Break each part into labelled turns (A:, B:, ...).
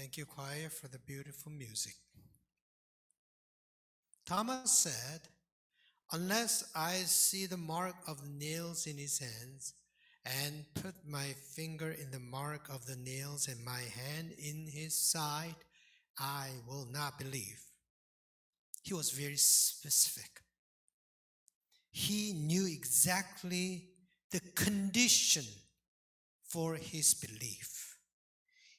A: Thank you, choir, for the beautiful music. Thomas said, Unless I see the mark of nails in his hands, and put my finger in the mark of the nails and my hand in his side, I will not believe. He was very specific. He knew exactly the condition for his belief.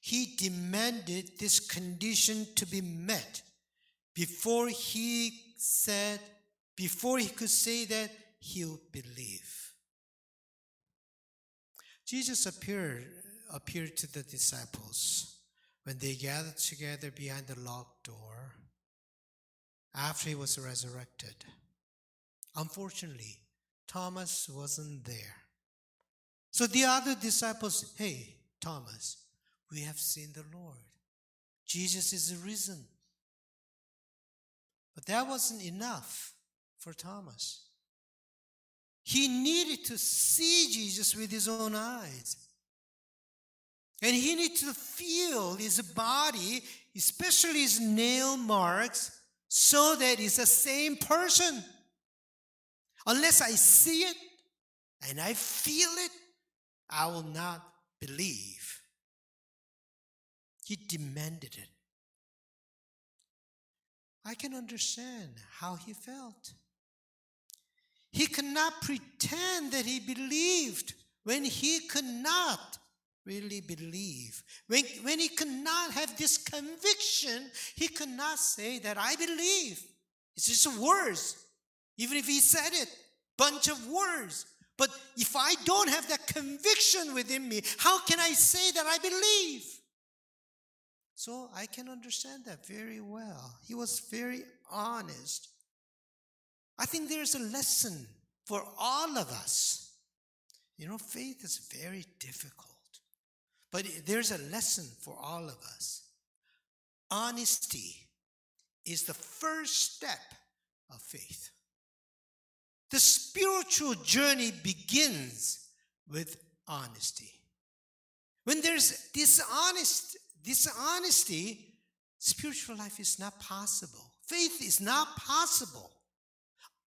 A: He demanded this condition to be met before he said, before he could say that he'll believe. Jesus appeared, appeared to the disciples when they gathered together behind the locked door after he was resurrected. Unfortunately, Thomas wasn't there. So the other disciples, hey, Thomas, we have seen the Lord. Jesus is risen. But that wasn't enough for Thomas. He needed to see Jesus with his own eyes. And he needed to feel his body, especially his nail marks, so that it's the same person. Unless I see it and I feel it, I will not believe. He demanded it. I can understand how he felt. He could not pretend that he believed when he could not really believe. When, when he could not have this conviction, he could not say that I believe. It's just words. Even if he said it, bunch of words. But if I don't have that conviction within me, how can I say that I believe? So I can understand that very well. He was very honest. I think there's a lesson for all of us. You know, faith is very difficult, but there's a lesson for all of us. Honesty is the first step of faith. The spiritual journey begins with honesty. When there's dishonest, dishonesty, spiritual life is not possible. Faith is not possible.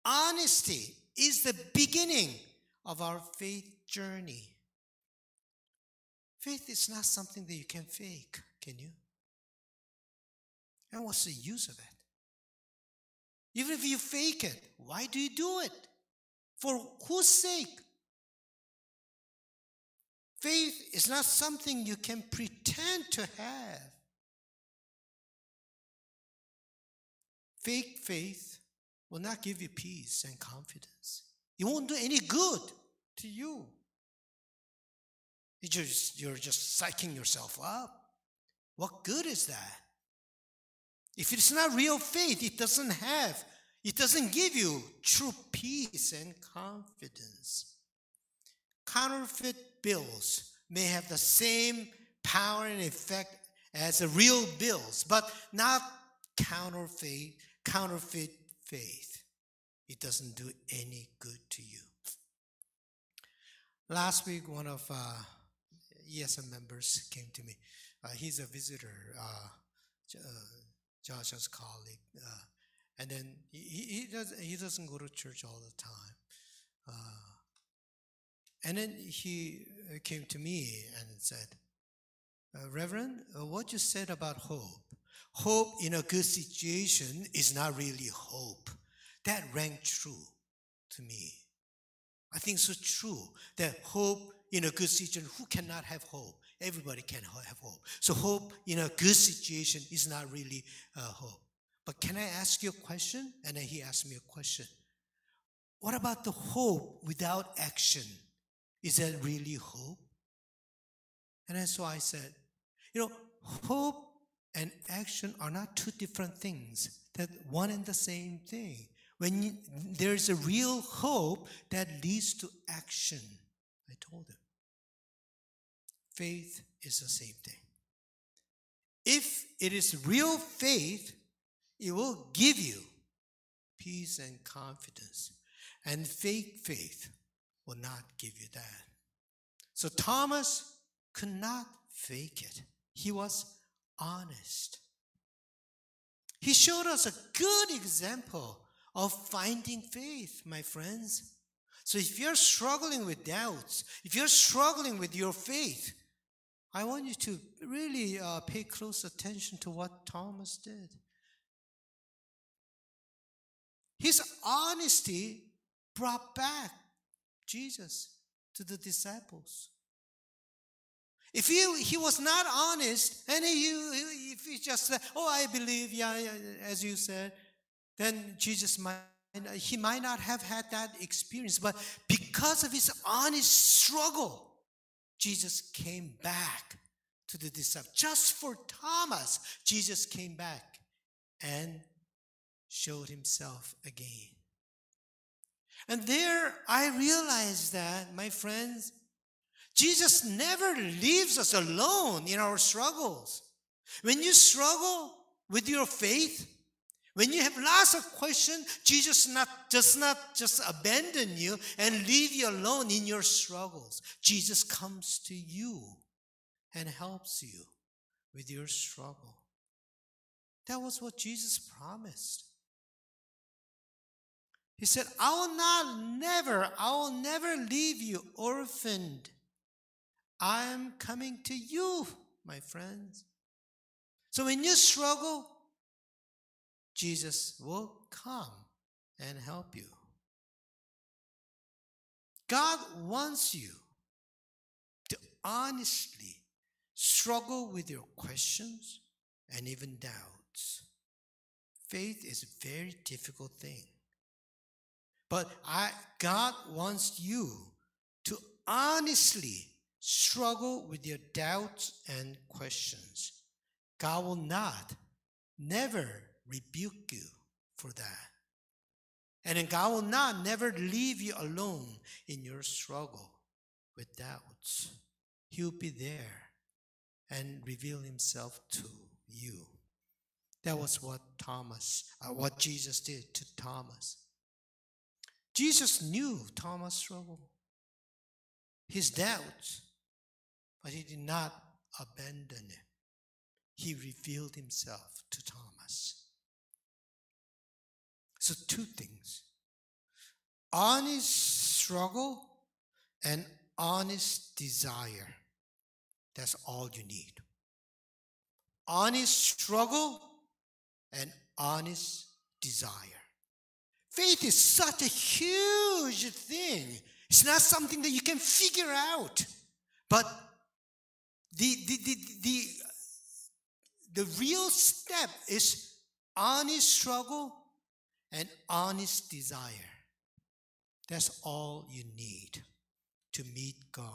A: Honesty is the beginning of our faith journey. Faith is not something that you can fake, can you? And what's the use of it? Even if you fake it, why do you do it? For whose sake? Faith is not something you can pretend to have. Fake faith will not give you peace and confidence. It won't do any good to you. You're just, you're just psyching yourself up. What good is that? If it's not real faith, it doesn't have, it doesn't give you true peace and confidence. Counterfeit bills may have the same power and effect as the real bills, but not counterfeit, counterfeit faith. It doesn't do any good to you. Last week, one of uh, ESM members came to me. Uh, he's a visitor, uh, uh Joshua's colleague, uh, and then he, he, does, he doesn't go to church all the time. Uh, and then he came to me and said, Reverend, what you said about hope hope in a good situation is not really hope. That rang true to me. I think so true that hope in a good situation, who cannot have hope? Everybody can have hope. So hope in a good situation is not really uh, hope. But can I ask you a question? And then he asked me a question. What about the hope without action? Is that really hope? And so I said, you know, hope and action are not two different things, that one and the same thing. When you, there's a real hope that leads to action, I told him. Faith is the same thing. If it is real faith, it will give you peace and confidence. And fake faith will not give you that. So Thomas could not fake it. He was honest. He showed us a good example of finding faith, my friends. So if you're struggling with doubts, if you're struggling with your faith, I want you to really uh, pay close attention to what Thomas did. His honesty brought back Jesus to the disciples. If he, he was not honest and he, if he just said, Oh, I believe, yeah, yeah, as you said, then Jesus might, he might not have had that experience. But because of his honest struggle, Jesus came back to the disciples. Just for Thomas, Jesus came back and showed himself again. And there I realized that, my friends, Jesus never leaves us alone in our struggles. When you struggle with your faith, when you have lots of questions, Jesus not, does not just abandon you and leave you alone in your struggles. Jesus comes to you and helps you with your struggle. That was what Jesus promised. He said, I will not never, I will never leave you orphaned. I am coming to you, my friends. So when you struggle, Jesus will come and help you. God wants you to honestly struggle with your questions and even doubts. Faith is a very difficult thing. But I, God wants you to honestly struggle with your doubts and questions. God will not, never rebuke you for that. And then God will not never leave you alone in your struggle with doubts. He'll be there and reveal himself to you. That was what Thomas, uh, what Jesus did to Thomas. Jesus knew Thomas' struggle, his doubts, but he did not abandon it. He revealed himself to Thomas. So, two things honest struggle and honest desire. That's all you need. Honest struggle and honest desire. Faith is such a huge thing. It's not something that you can figure out. But the, the, the, the, the real step is honest struggle and honest desire. That's all you need to meet God.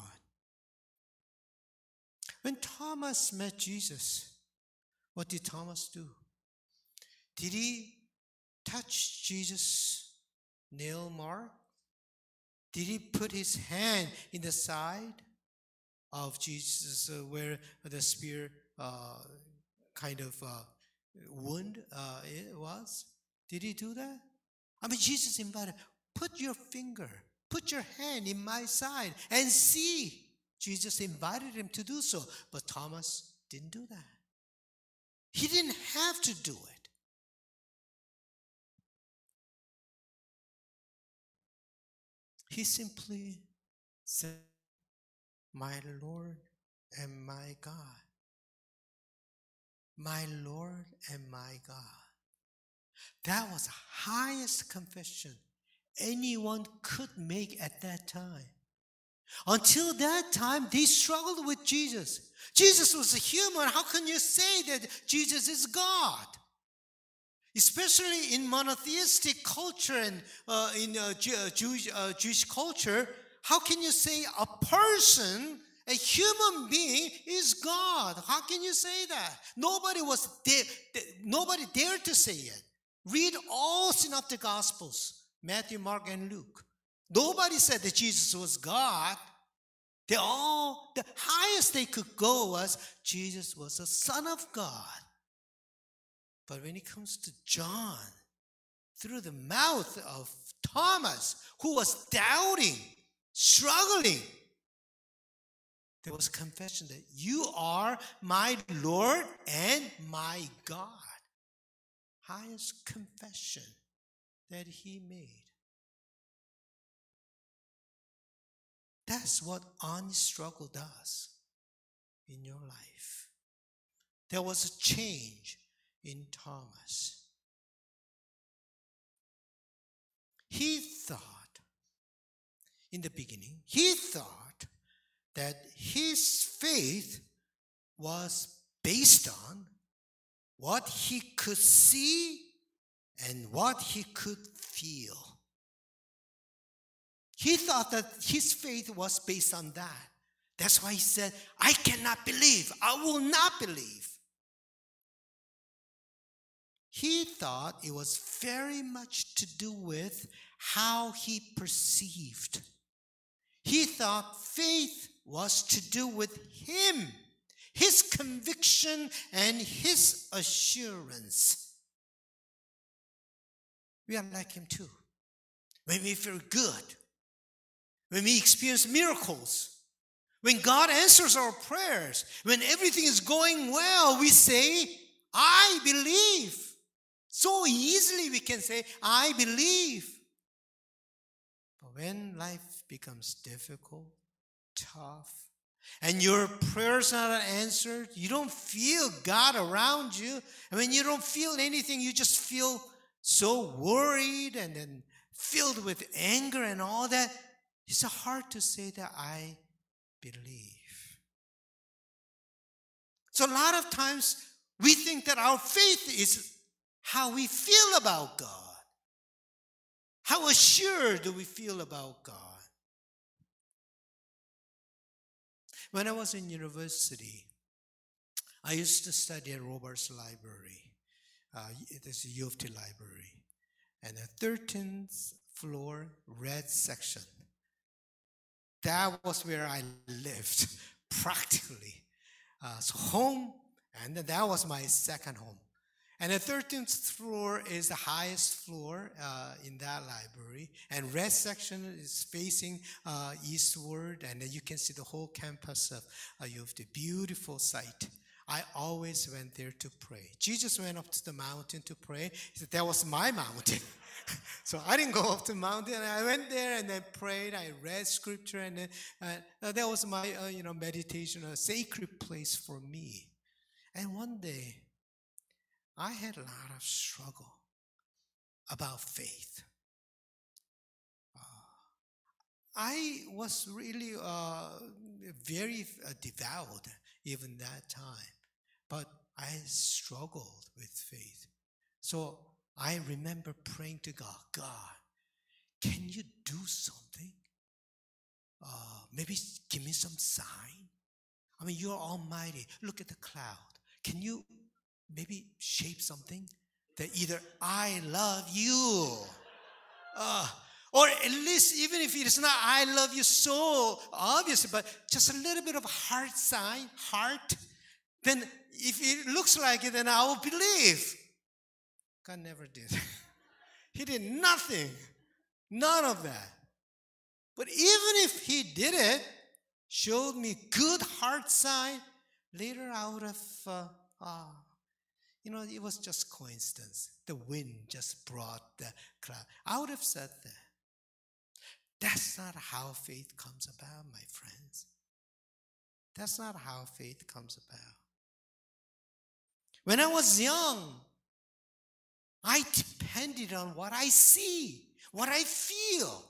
A: When Thomas met Jesus, what did Thomas do? Did he touch Jesus' nail mark? Did he put his hand in the side of Jesus uh, where the spear uh, kind of uh, wound uh, it was? Did he do that? I mean, Jesus invited, put your finger, put your hand in my side and see. Jesus invited him to do so, but Thomas didn't do that. He didn't have to do it. He simply said, My Lord and my God. My Lord and my God. That was the highest confession anyone could make at that time. Until that time, they struggled with Jesus. Jesus was a human. How can you say that Jesus is God? Especially in monotheistic culture and uh, in uh, uh, Jewish, uh, Jewish culture, how can you say a person, a human being, is God? How can you say that? Nobody was there, nobody dared to say it. Read all synoptic gospels Matthew, Mark, and Luke. Nobody said that Jesus was God. They all, the highest they could go was Jesus was the Son of God. But when it comes to John, through the mouth of Thomas, who was doubting, struggling, There was confession that you are my Lord and my God. Highest confession that he made. That's what honest struggle does in your life. There was a change in Thomas. He thought, in the beginning, he thought that his faith was based on what he could see and what he could feel. He thought that his faith was based on that. That's why he said, I cannot believe. I will not believe. He thought it was very much to do with how he perceived. He thought faith was to do with him, his conviction, and his assurance. We are like him too. When we feel good, when we experience miracles, when God answers our prayers, when everything is going well, we say, I believe. So easily we can say, I believe. But when life becomes difficult, tough, and your prayers are not answered, you don't feel God around you. And when you don't feel anything, you just feel so worried and then filled with anger and all that. It's hard to say that I believe. So, a lot of times we think that our faith is how we feel about God. How assured do we feel about God? When I was in university, I used to study at Roberts Library. Uh, it is a U of T library. And the 13th floor red section that was where I lived practically. Uh, so home, and that was my second home. And the 13th floor is the highest floor uh, in that library. And red section is facing uh, eastward, and you can see the whole campus of uh, U of T. Beautiful sight. I always went there to pray. Jesus went up to the mountain to pray. He said, That was my mountain. so I didn't go up to the mountain. I went there and then prayed. I read scripture, and then, uh, that was my uh, you know meditation, a sacred place for me. And one day, I had a lot of struggle about faith. Uh, I was really uh, very uh, devout even that time, but I struggled with faith. So I remember praying to God, God, can you do something? Uh, maybe give me some sign. I mean, you're almighty. Look at the cloud. Can you maybe shape something that either I love you, uh, or at least even if it's not I love you so obviously, but just a little bit of heart sign, heart, then if it looks like it, then I will believe. God never did. he did nothing. None of that. But even if he did it, showed me good heart sign, later I would have, uh, ah, you know, it was just coincidence. The wind just brought the cloud. I would have said that. That's not how faith comes about, my friends. That's not how faith comes about. When I was young, I depended on what I see, what I feel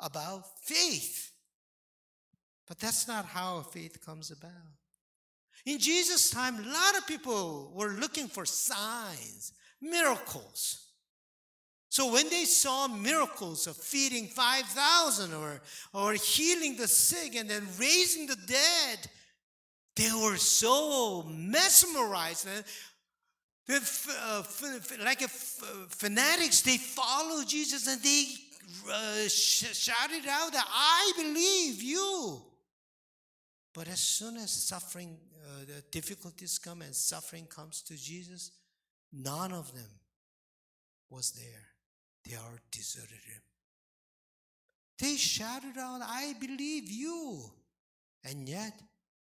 A: about faith. But that's not how faith comes about. In Jesus' time, a lot of people were looking for signs, miracles. So when they saw miracles of feeding 5,000 or, or healing the sick and then raising the dead, they were so mesmerized. They're uh, like a fanatics, they followed Jesus and they uh, sh- shouted out that I believe you. But as soon as suffering, uh, the difficulties come and suffering comes to Jesus, none of them was there. They are deserted him. They shouted out, I believe you. And yet,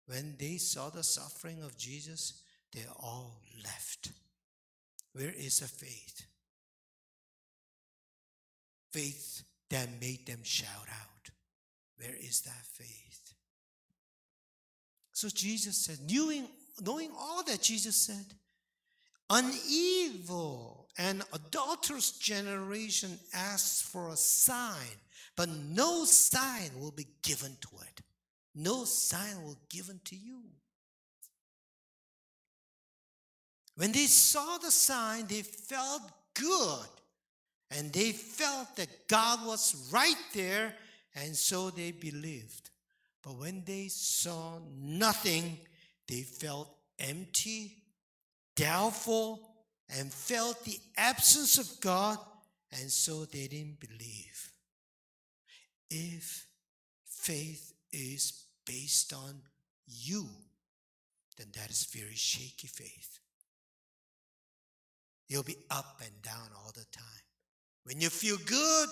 A: when they saw the suffering of Jesus, they all left. Where is the faith? Faith that made them shout out. Where is that faith? So Jesus said, knowing, knowing all that Jesus said, an evil and adulterous generation asks for a sign, but no sign will be given to it. No sign will be given to you. When they saw the sign, they felt good. And they felt that God was right there, and so they believed. But when they saw nothing, they felt empty, doubtful, and felt the absence of God, and so they didn't believe. If faith is based on you, then that is very shaky faith. You'll be up and down all the time. When you feel good,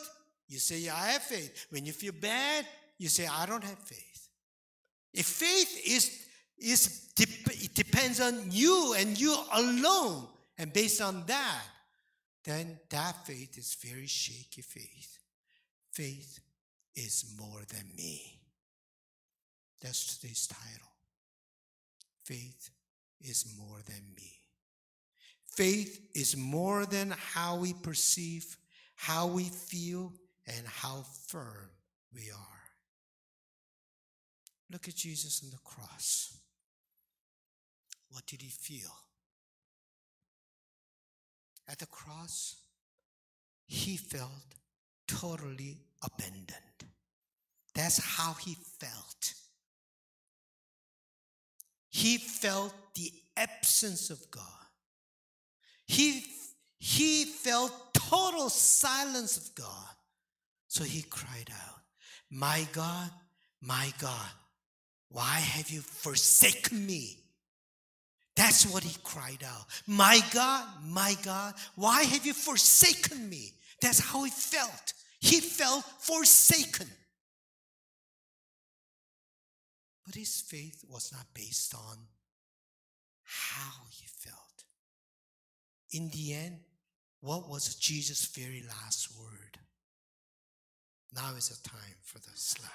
A: you say, yeah, I have faith. When you feel bad, you say, I don't have faith. If faith is, is it depends on you and you alone, and based on that, then that faith is very shaky faith. Faith is more than me. That's today's title. Faith is more than me. Faith is more than how we perceive, how we feel, and how firm we are. Look at Jesus on the cross. What did he feel? At the cross, he felt totally abandoned. That's how he felt. He felt the absence of God. He, he felt total silence of God. So he cried out, My God, my God, why have you forsaken me? That's what he cried out. My God, my God, why have you forsaken me? That's how he felt. He felt forsaken. But his faith was not based on how he felt. In the end, what was Jesus' very last word? Now is the time for the slide.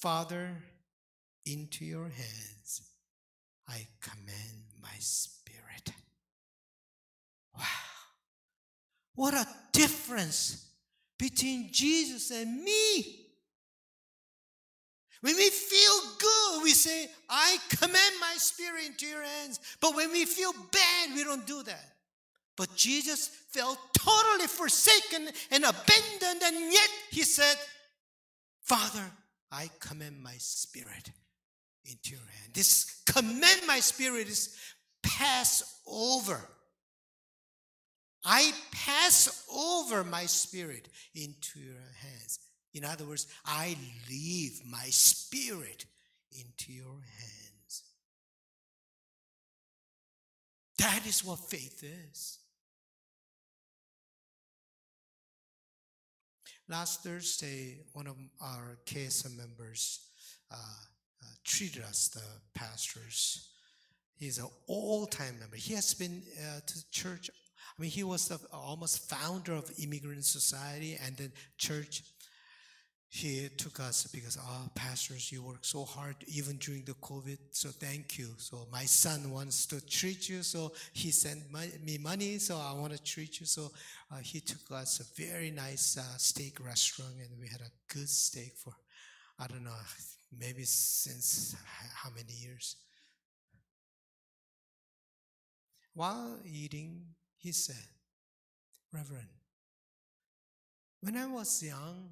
A: Father, into your hands I commend my spirit. Wow. What a difference between Jesus and me. When we feel good, we say, I commend my spirit into your hands. But when we feel bad, we don't do that. But Jesus felt totally forsaken and abandoned, and yet he said, Father, I commend my spirit into your hand. This commend my spirit is pass over. I pass over my spirit into your hands. In other words, I leave my spirit into your hands. That is what faith is. Last Thursday, one of our KSM members uh, uh, treated us, the pastors. He's an all-time member. He has been uh, to church. I mean, he was the almost founder of Immigrant Society and then church he took us because, oh, pastors, you work so hard even during the COVID. So thank you. So my son wants to treat you. So he sent my, me money. So I want to treat you. So uh, he took us a very nice uh, steak restaurant and we had a good steak for, I don't know, maybe since how many years. While eating, he said, Reverend, when I was young,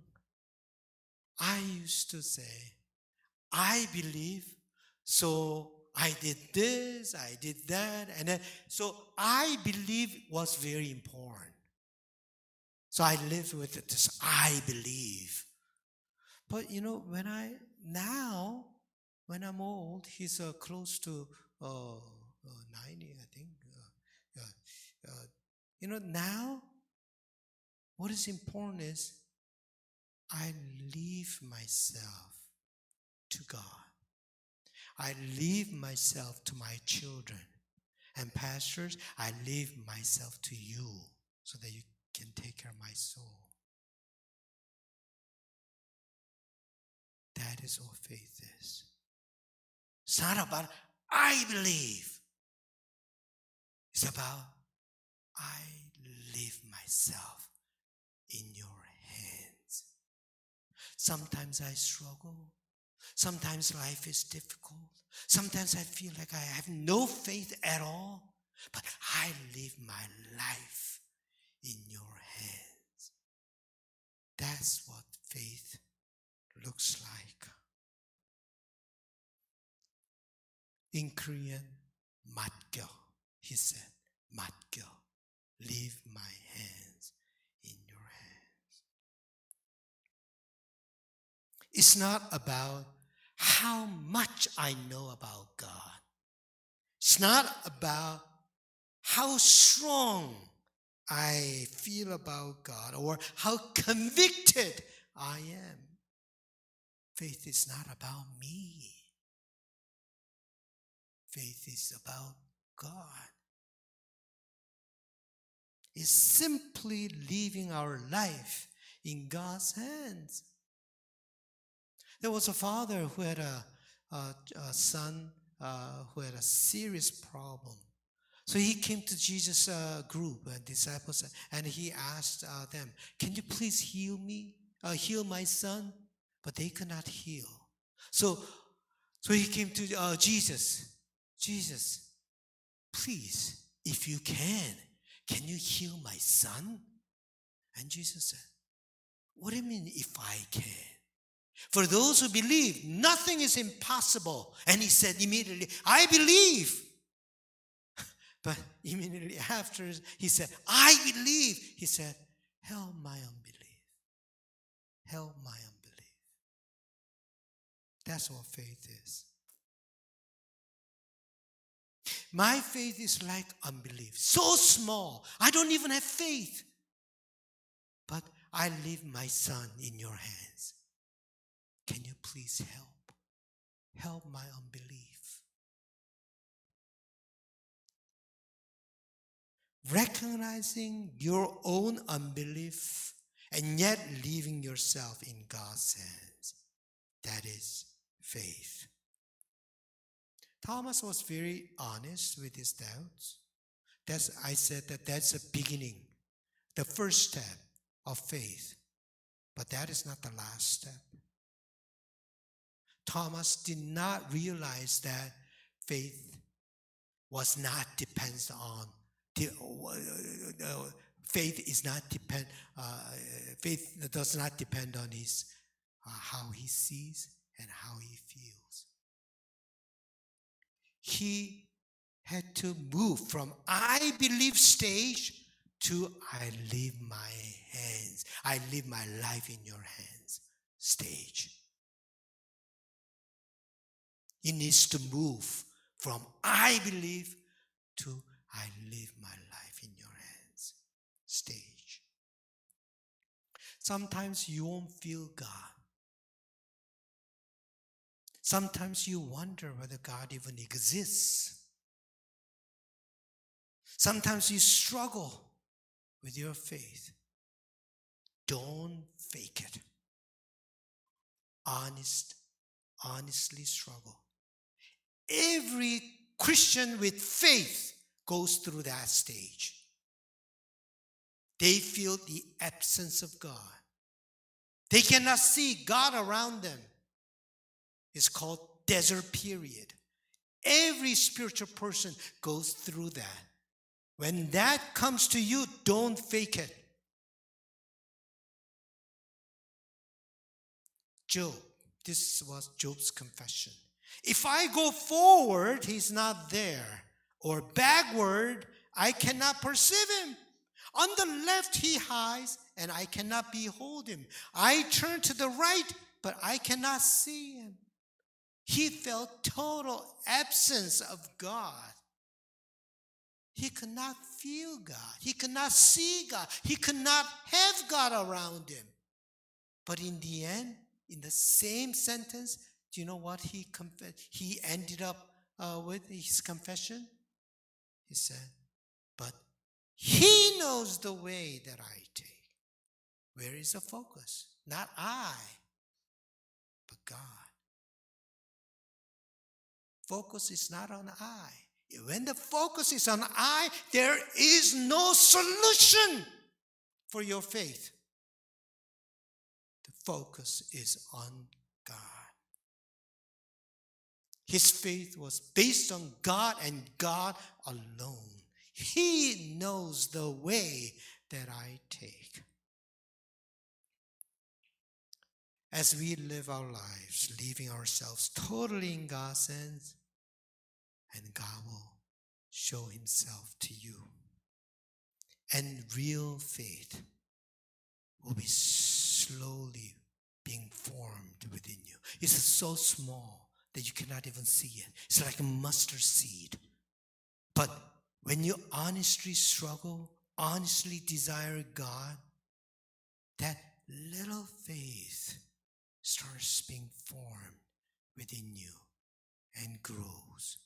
A: I used to say, I believe, so I did this, I did that, and then, so I believe was very important. So I lived with it, this I believe. But you know, when I, now, when I'm old, he's uh, close to uh, uh, 90, I think. Uh, uh, you know, now, what is important is I leave myself to God. I leave myself to my children. And pastors, I leave myself to you so that you can take care of my soul. That is what faith is. It's not about, I believe. It's about, I leave myself in your. Sometimes I struggle. Sometimes life is difficult. Sometimes I feel like I have no faith at all. But I live my life in your hands. That's what faith looks like. In Korean, matgyo, he said, matgyo, leave my hands in your hands. It's not about how much I know about God. It's not about how strong I feel about God or how convicted I am. Faith is not about me. Faith is about God. It's simply leaving our life in God's hands. There was a father who had a, a, a son uh, who had a serious problem. So he came to Jesus' uh, group, uh, disciples, and he asked uh, them, Can you please heal me, uh, heal my son? But they could not heal. So, so he came to uh, Jesus. Jesus, please, if you can, can you heal my son? And Jesus said, What do you mean, if I can? For those who believe, nothing is impossible. And he said immediately, I believe. But immediately after, he said, I believe. He said, Help my unbelief. Help my unbelief. That's what faith is. My faith is like unbelief, so small. I don't even have faith. But I leave my son in your hands. Can you please help? Help my unbelief. Recognizing your own unbelief and yet leaving yourself in God's hands. That is faith. Thomas was very honest with his doubts. That's, I said that that's the beginning, the first step of faith. But that is not the last step. Thomas did not realize that faith was not depends on faith is not depend uh, faith does not depend on his uh, how he sees and how he feels. He had to move from i believe stage to i leave my hands i leave my life in your hands stage he needs to move from I believe to I live my life in your hands stage. Sometimes you won't feel God. Sometimes you wonder whether God even exists. Sometimes you struggle with your faith. Don't fake it. Honest, honestly struggle. Every Christian with faith goes through that stage. They feel the absence of God. They cannot see God around them. It's called desert period. Every spiritual person goes through that. When that comes to you, don't fake it. Job, this was Job's confession. If I go forward, he's not there, or backward, I cannot perceive him. On the left, he hides, and I cannot behold him. I turn to the right, but I cannot see him. He felt total absence of God. He could not feel God. He could not see God. He could not have God around him. But in the end, in the same sentence, Do you know what he conf- he ended up uh, with his confession? He said, "But he knows the way that I take." Where is the focus? Not I, but God. Focus is not on I. When the focus is on I, there is no solution for your faith. The focus is on God. His faith was based on God and God alone. He knows the way that I take. As we live our lives, leaving ourselves totally in God's hands, and God will show Himself to you. And real faith will be slowly being formed within you. It's so small that you cannot even see it. It's like a mustard seed. But when you honestly struggle, honestly desire God, that little faith starts being formed within you and grows.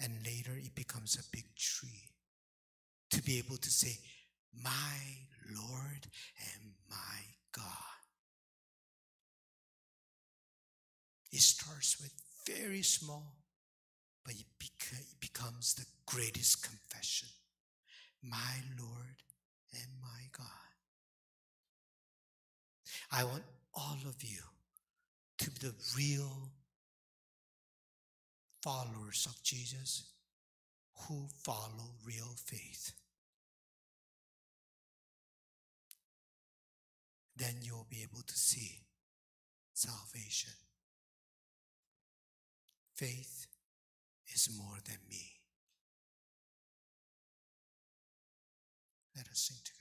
A: And later it becomes a big tree to be able to say, My Lord and my God. It starts with very small, but it, beca- it becomes the greatest confession. My Lord and my God. I want all of you to be the real followers of Jesus who follow real faith. Then you'll be able to see salvation. Faith is more than me. Let us sing together.